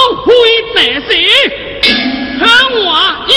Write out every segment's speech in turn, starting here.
祖母会百事，向我一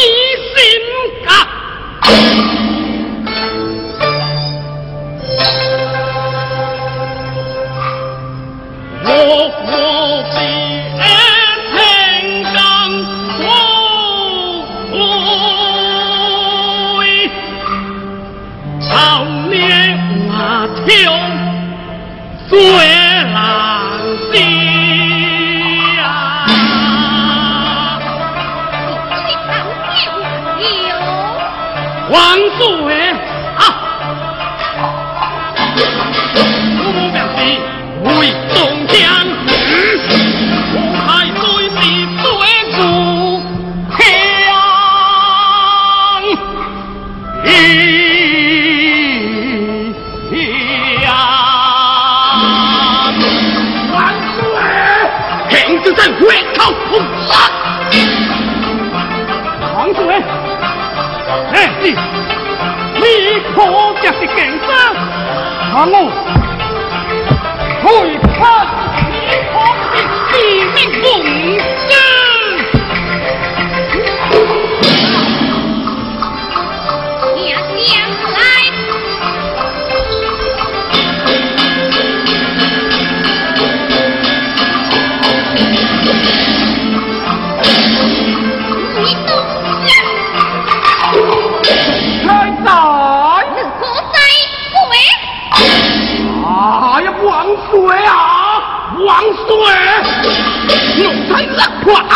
阿母，回看你皇的毙命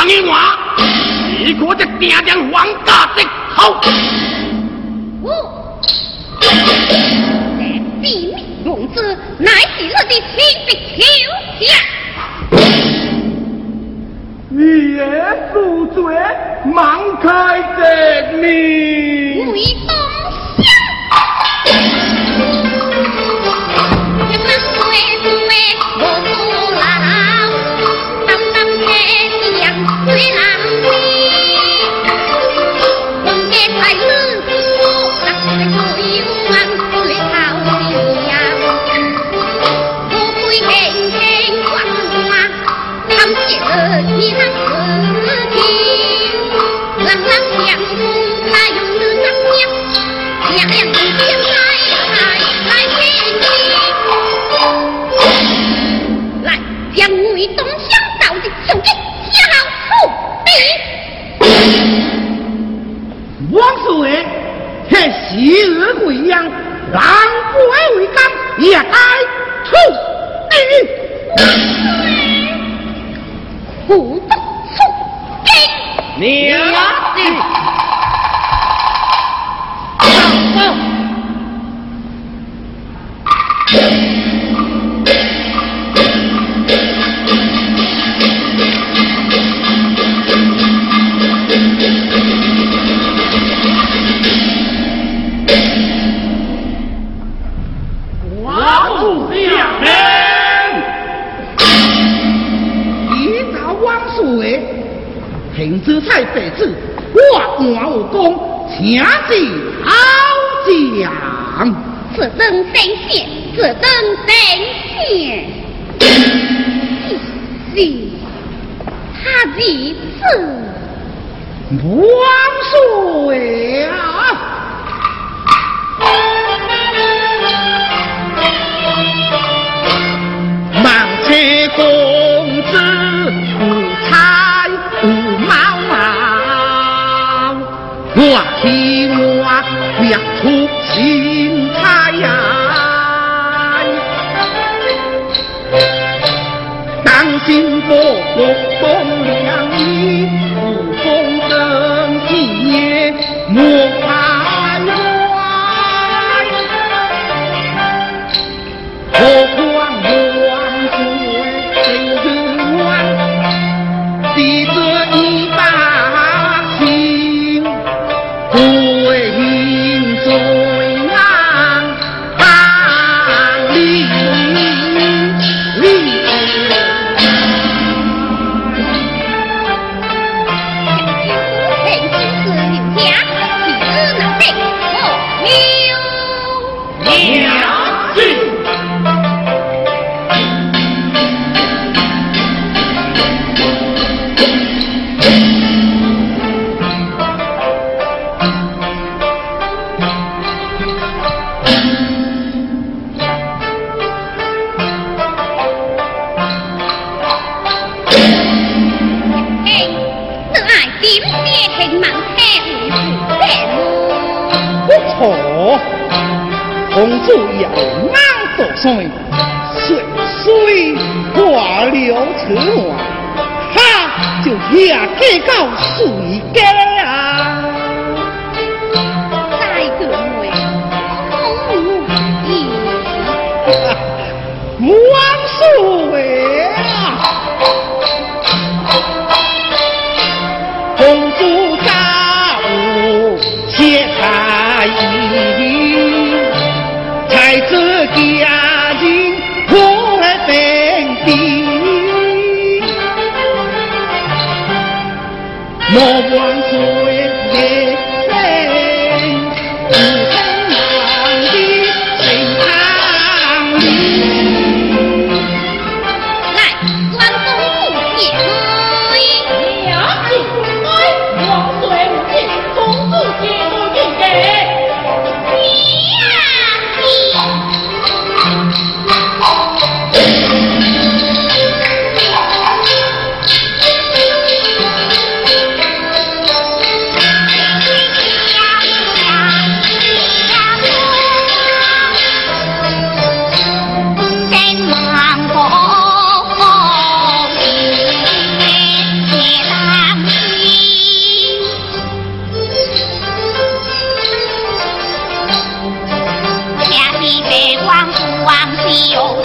破红话，你果这定定王家的好。我这秘密公子乃是我的亲的手下。你也负罪，忙开这命。为东乡。公 Sabrina. 停止菜白子，我换武功，请记好将。此等等谢，此等等谢。是他几次王水啊？忙切。出心差人当心伯伯忠良义无风生也莫 lights 忘不忘修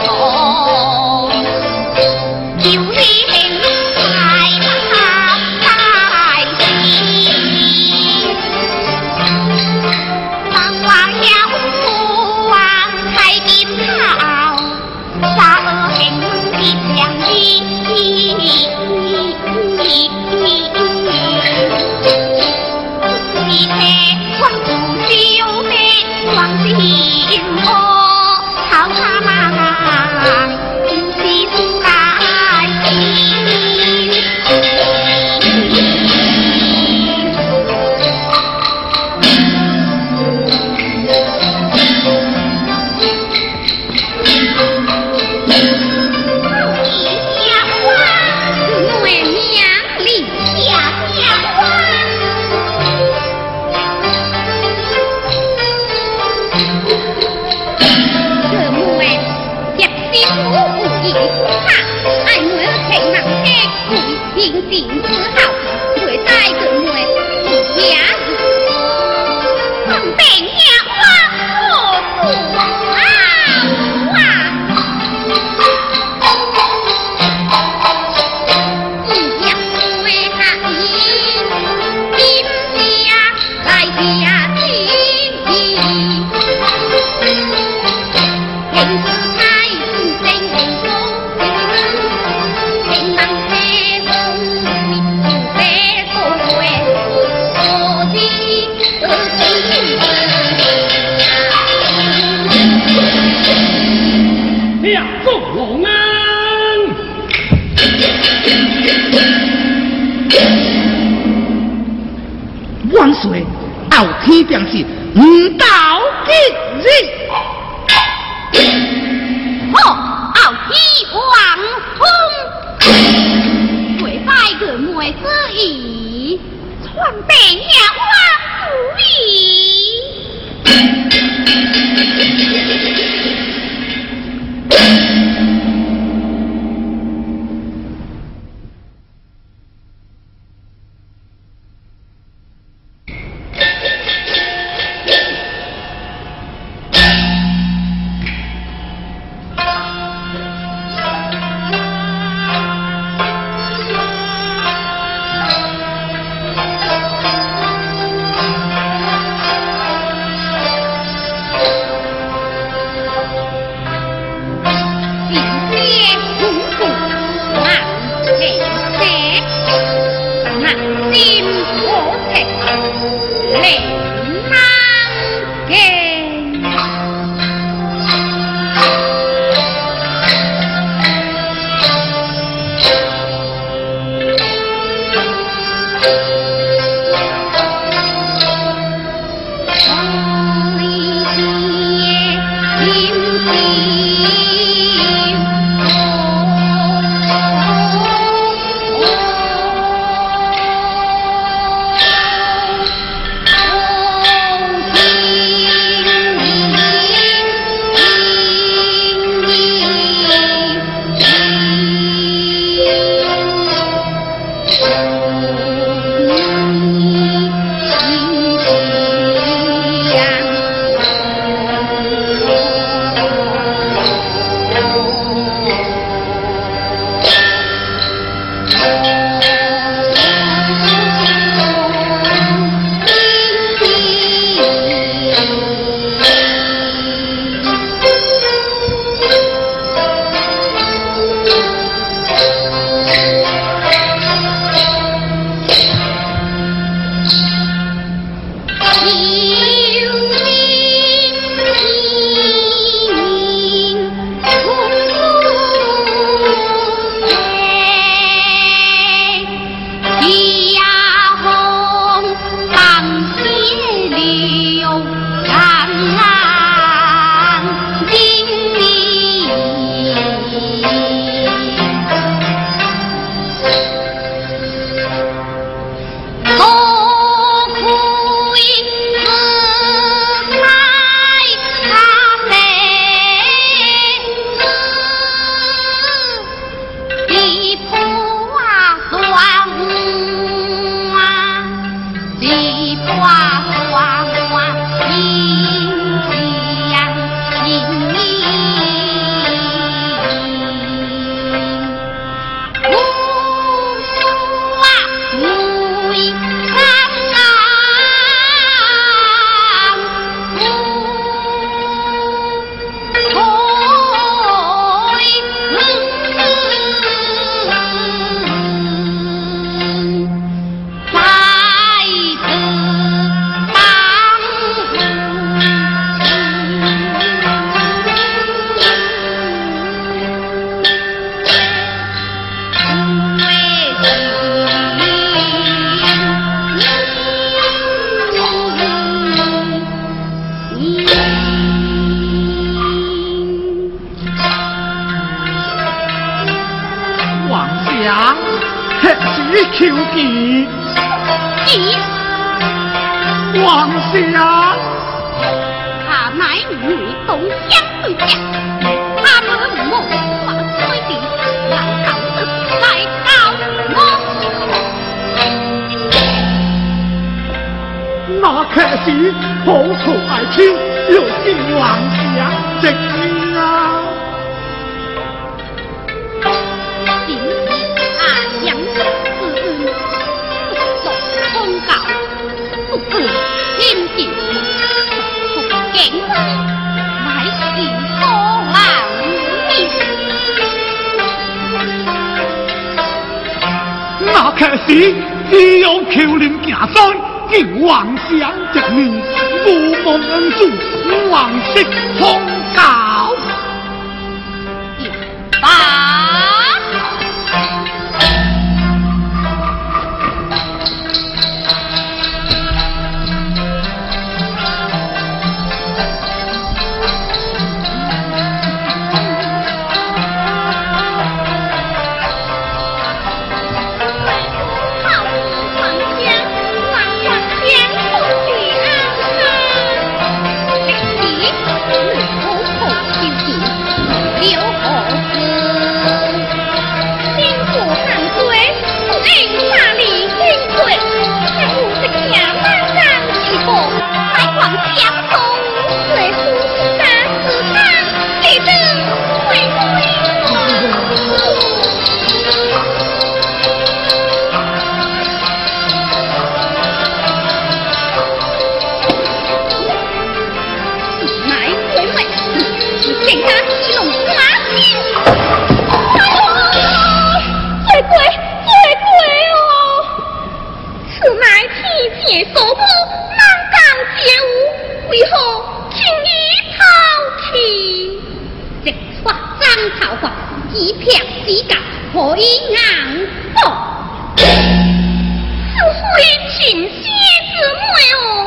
还是求吉？吉！王相，他乃女东乡对家，他们梦话吹的，来告的来告我。那可惜破处爱情，又见王相只有桥林行山，见王相一面，无梦恩主，王室通告。可以昂，哦，是会情仙子妹哦。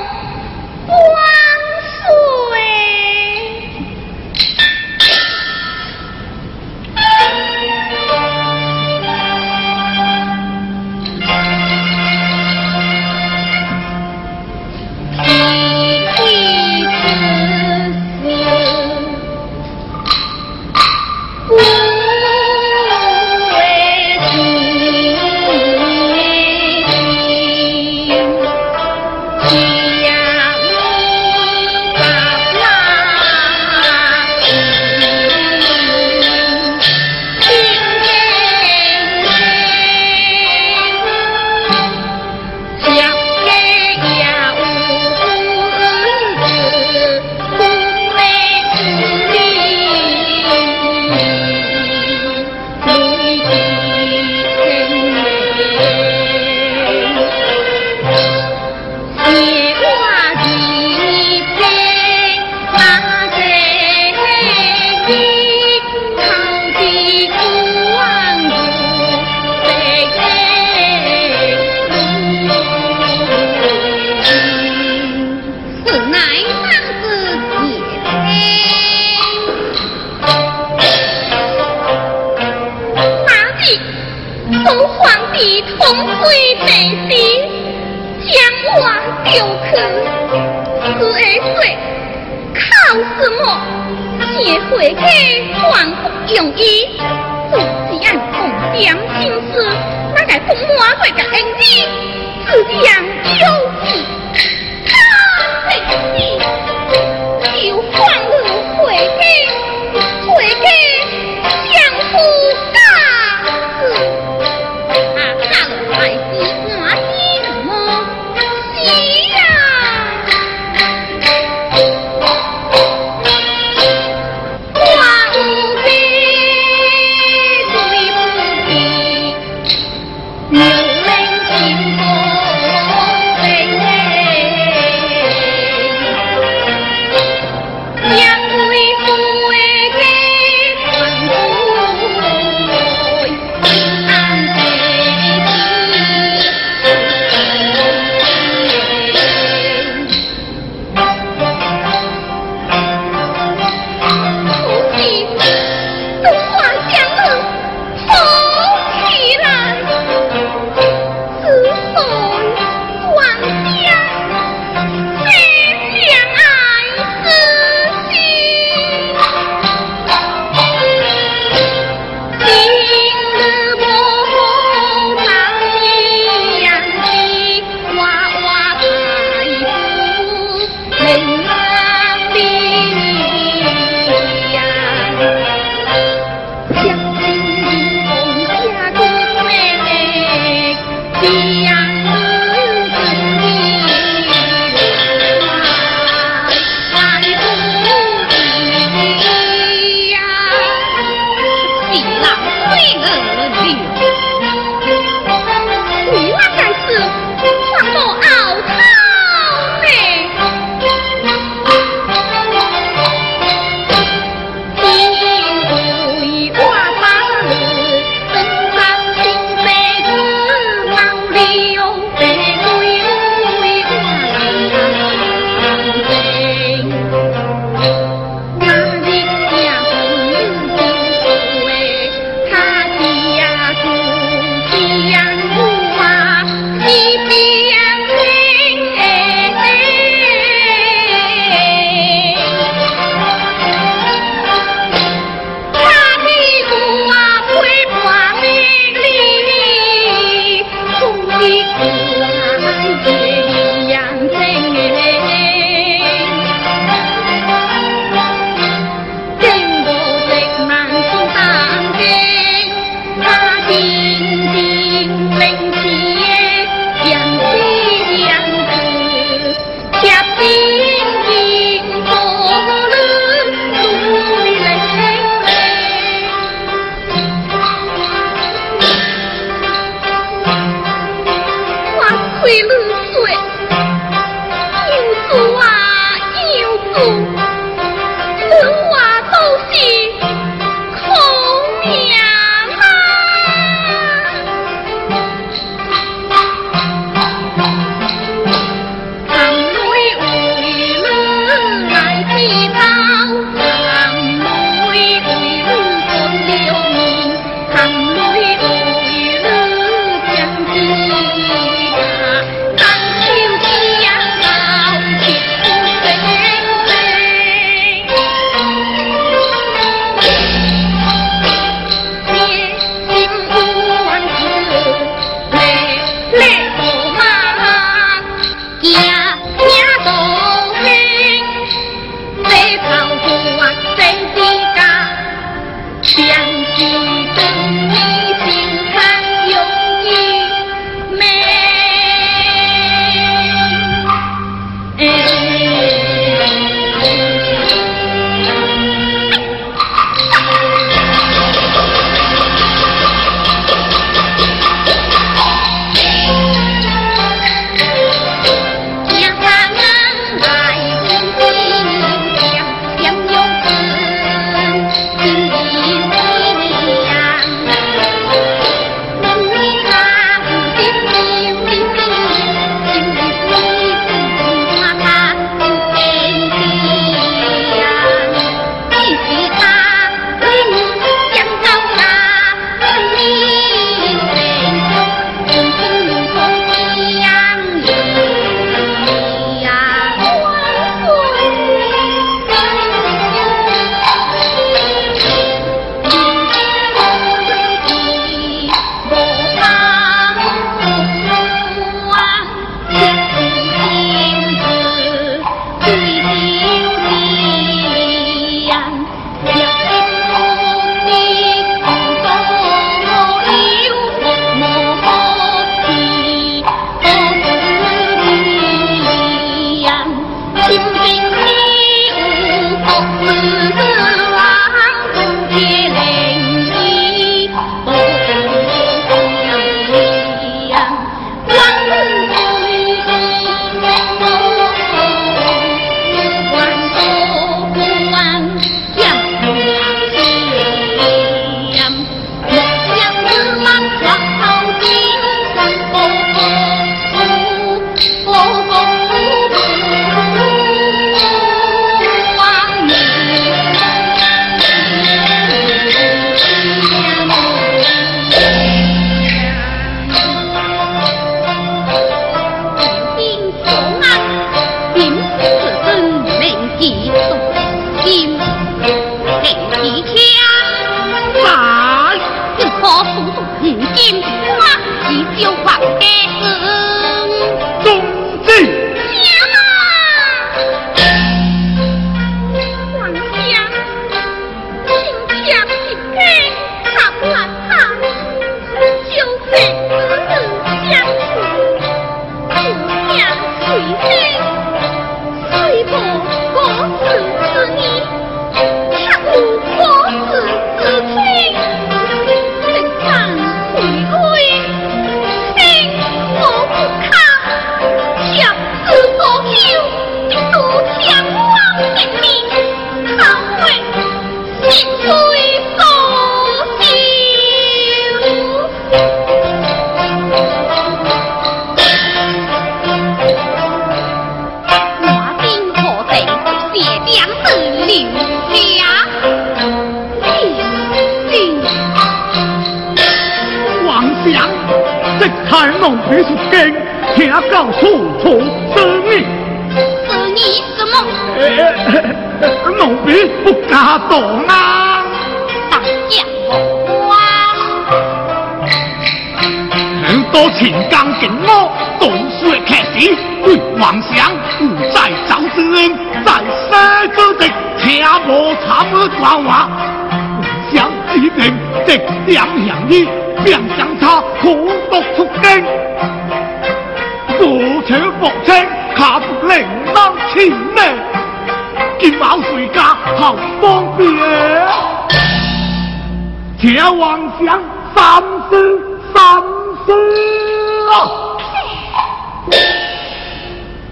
多秦刚劲我，断水客时为皇上不在赵之恩，在西之地听无参的官话，皇上指定直点向你，并将他苦毒出京，不求不清，卡不令当前呢，今晚回家好方便，请皇上三思三！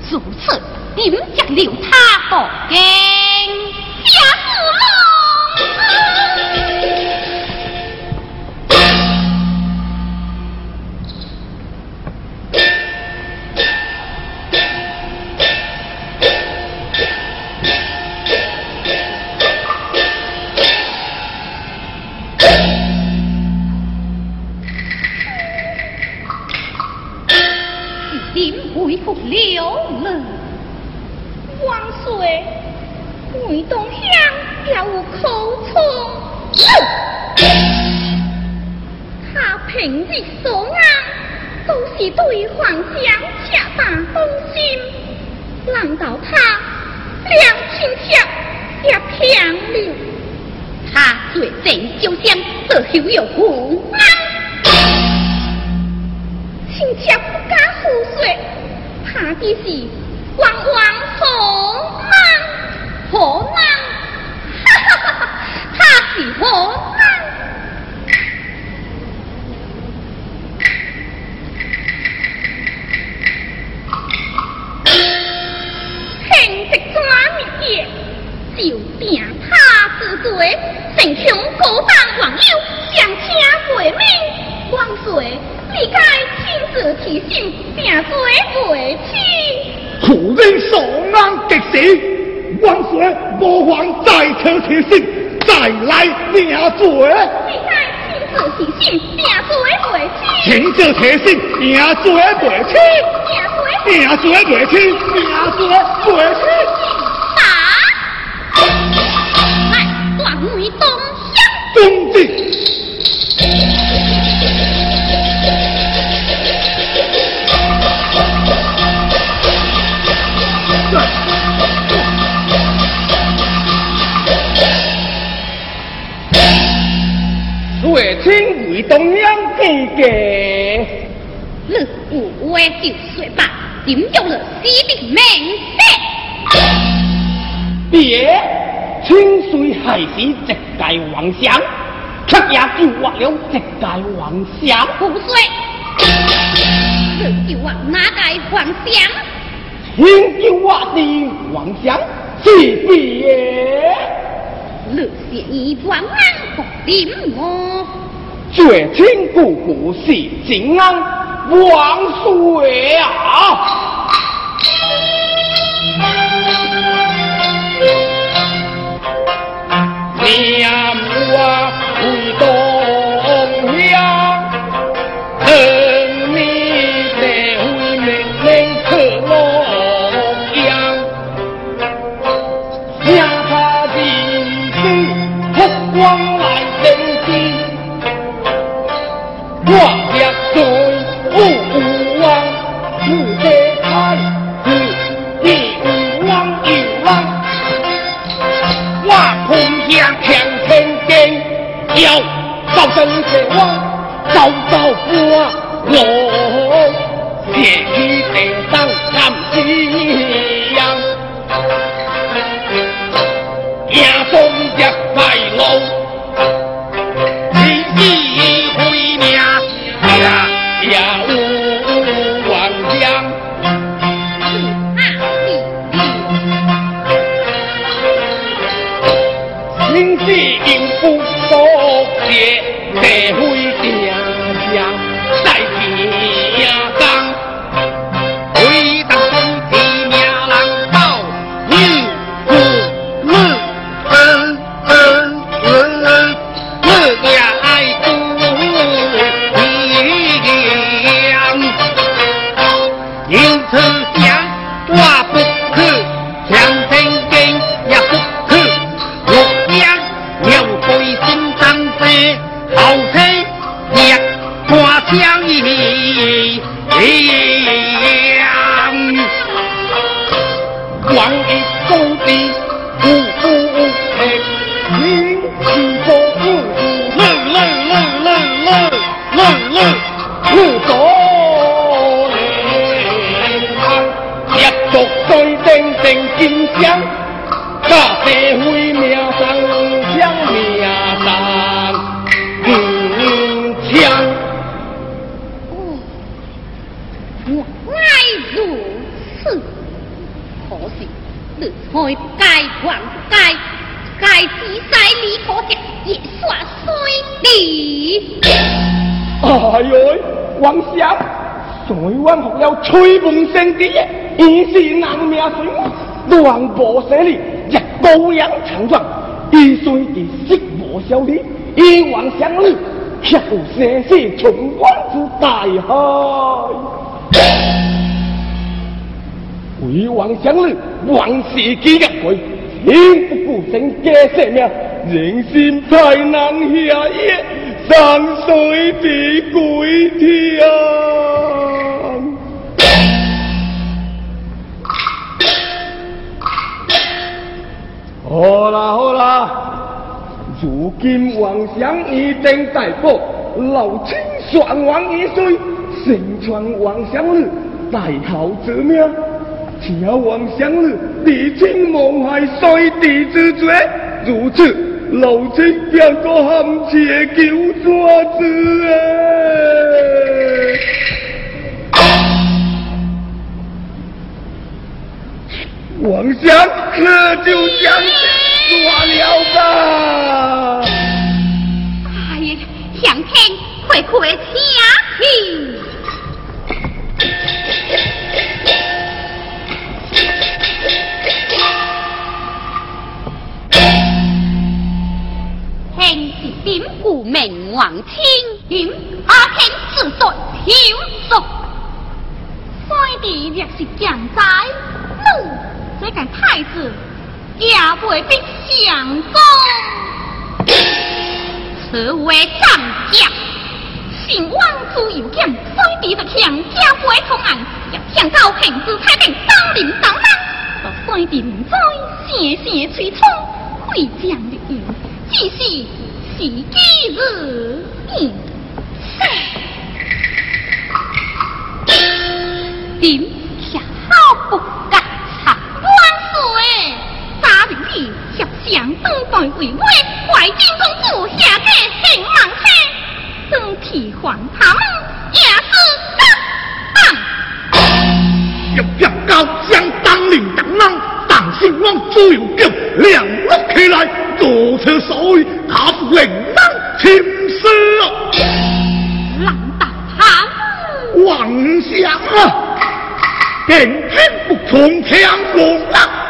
如此，点着留他活该，梅东乡也有口冲，他平日所言都是对皇上恰当忠心，难道他两亲切也偏了？他最正就像这后有胡安，亲切不敢胡说，怕的是冤冤何难？何难？哈哈哈哈！他是何难？凭直抓灭业，就定他之罪，成强高档王友，相请为命。万岁，你该亲自提醒，定罪为妻。苦人所安极死，万岁无妨再求提醒，再来命罪。你该亲自提醒，命罪为妻。请这提醒命罪为妻，定罪为定罪为妻，定罪为妻。打！来，断梅东乡。遵旨。清为东央记嘅，你有话就说吧，点有了死的命色？别清水害死直界皇上，却也救活了直界皇上。胡说！你救活哪个皇上？请救我的皇上是别。你是一王安福点我？绝情姑姑是靖安王岁啊！哎呦，王侠，谁湾学了吹门声的，一世难命水，乱步舍离，日孤阳强壮，一岁的失魔小李，一往相里，却有生死从官之大害。鬼王相里，王氏几日回，人不顾身，家性命，人心太难下也。山水比鬼天。好啦好啦，如今王祥已经逮捕，老清算王一岁，身穿王祥日，代号之名。只要王祥日，李清蒙还衰地之绝，如此。老亲便个含切求爪子啊王相可就将抓了吧？哎呀，向天快快请去。天是点故名王清云，阿天自作挑唆，衰弟若是强仔，怒这个太子也未必相公。此为战将，姓王朱有剑，衰弟的强家归同案，要向高平之太平当领当当，到衰弟唔知，声声催冲，会将绿云。只是几几日，三林下好不干，插关水，三兄弟协商，当官为官，坏兵公主下嫁姓王氏，登替皇堂也是当当。又要搞江党林党人，但是往左右叫，两了起来坐车收。他是为难秦氏啊。难道他妄想啊变天从天而降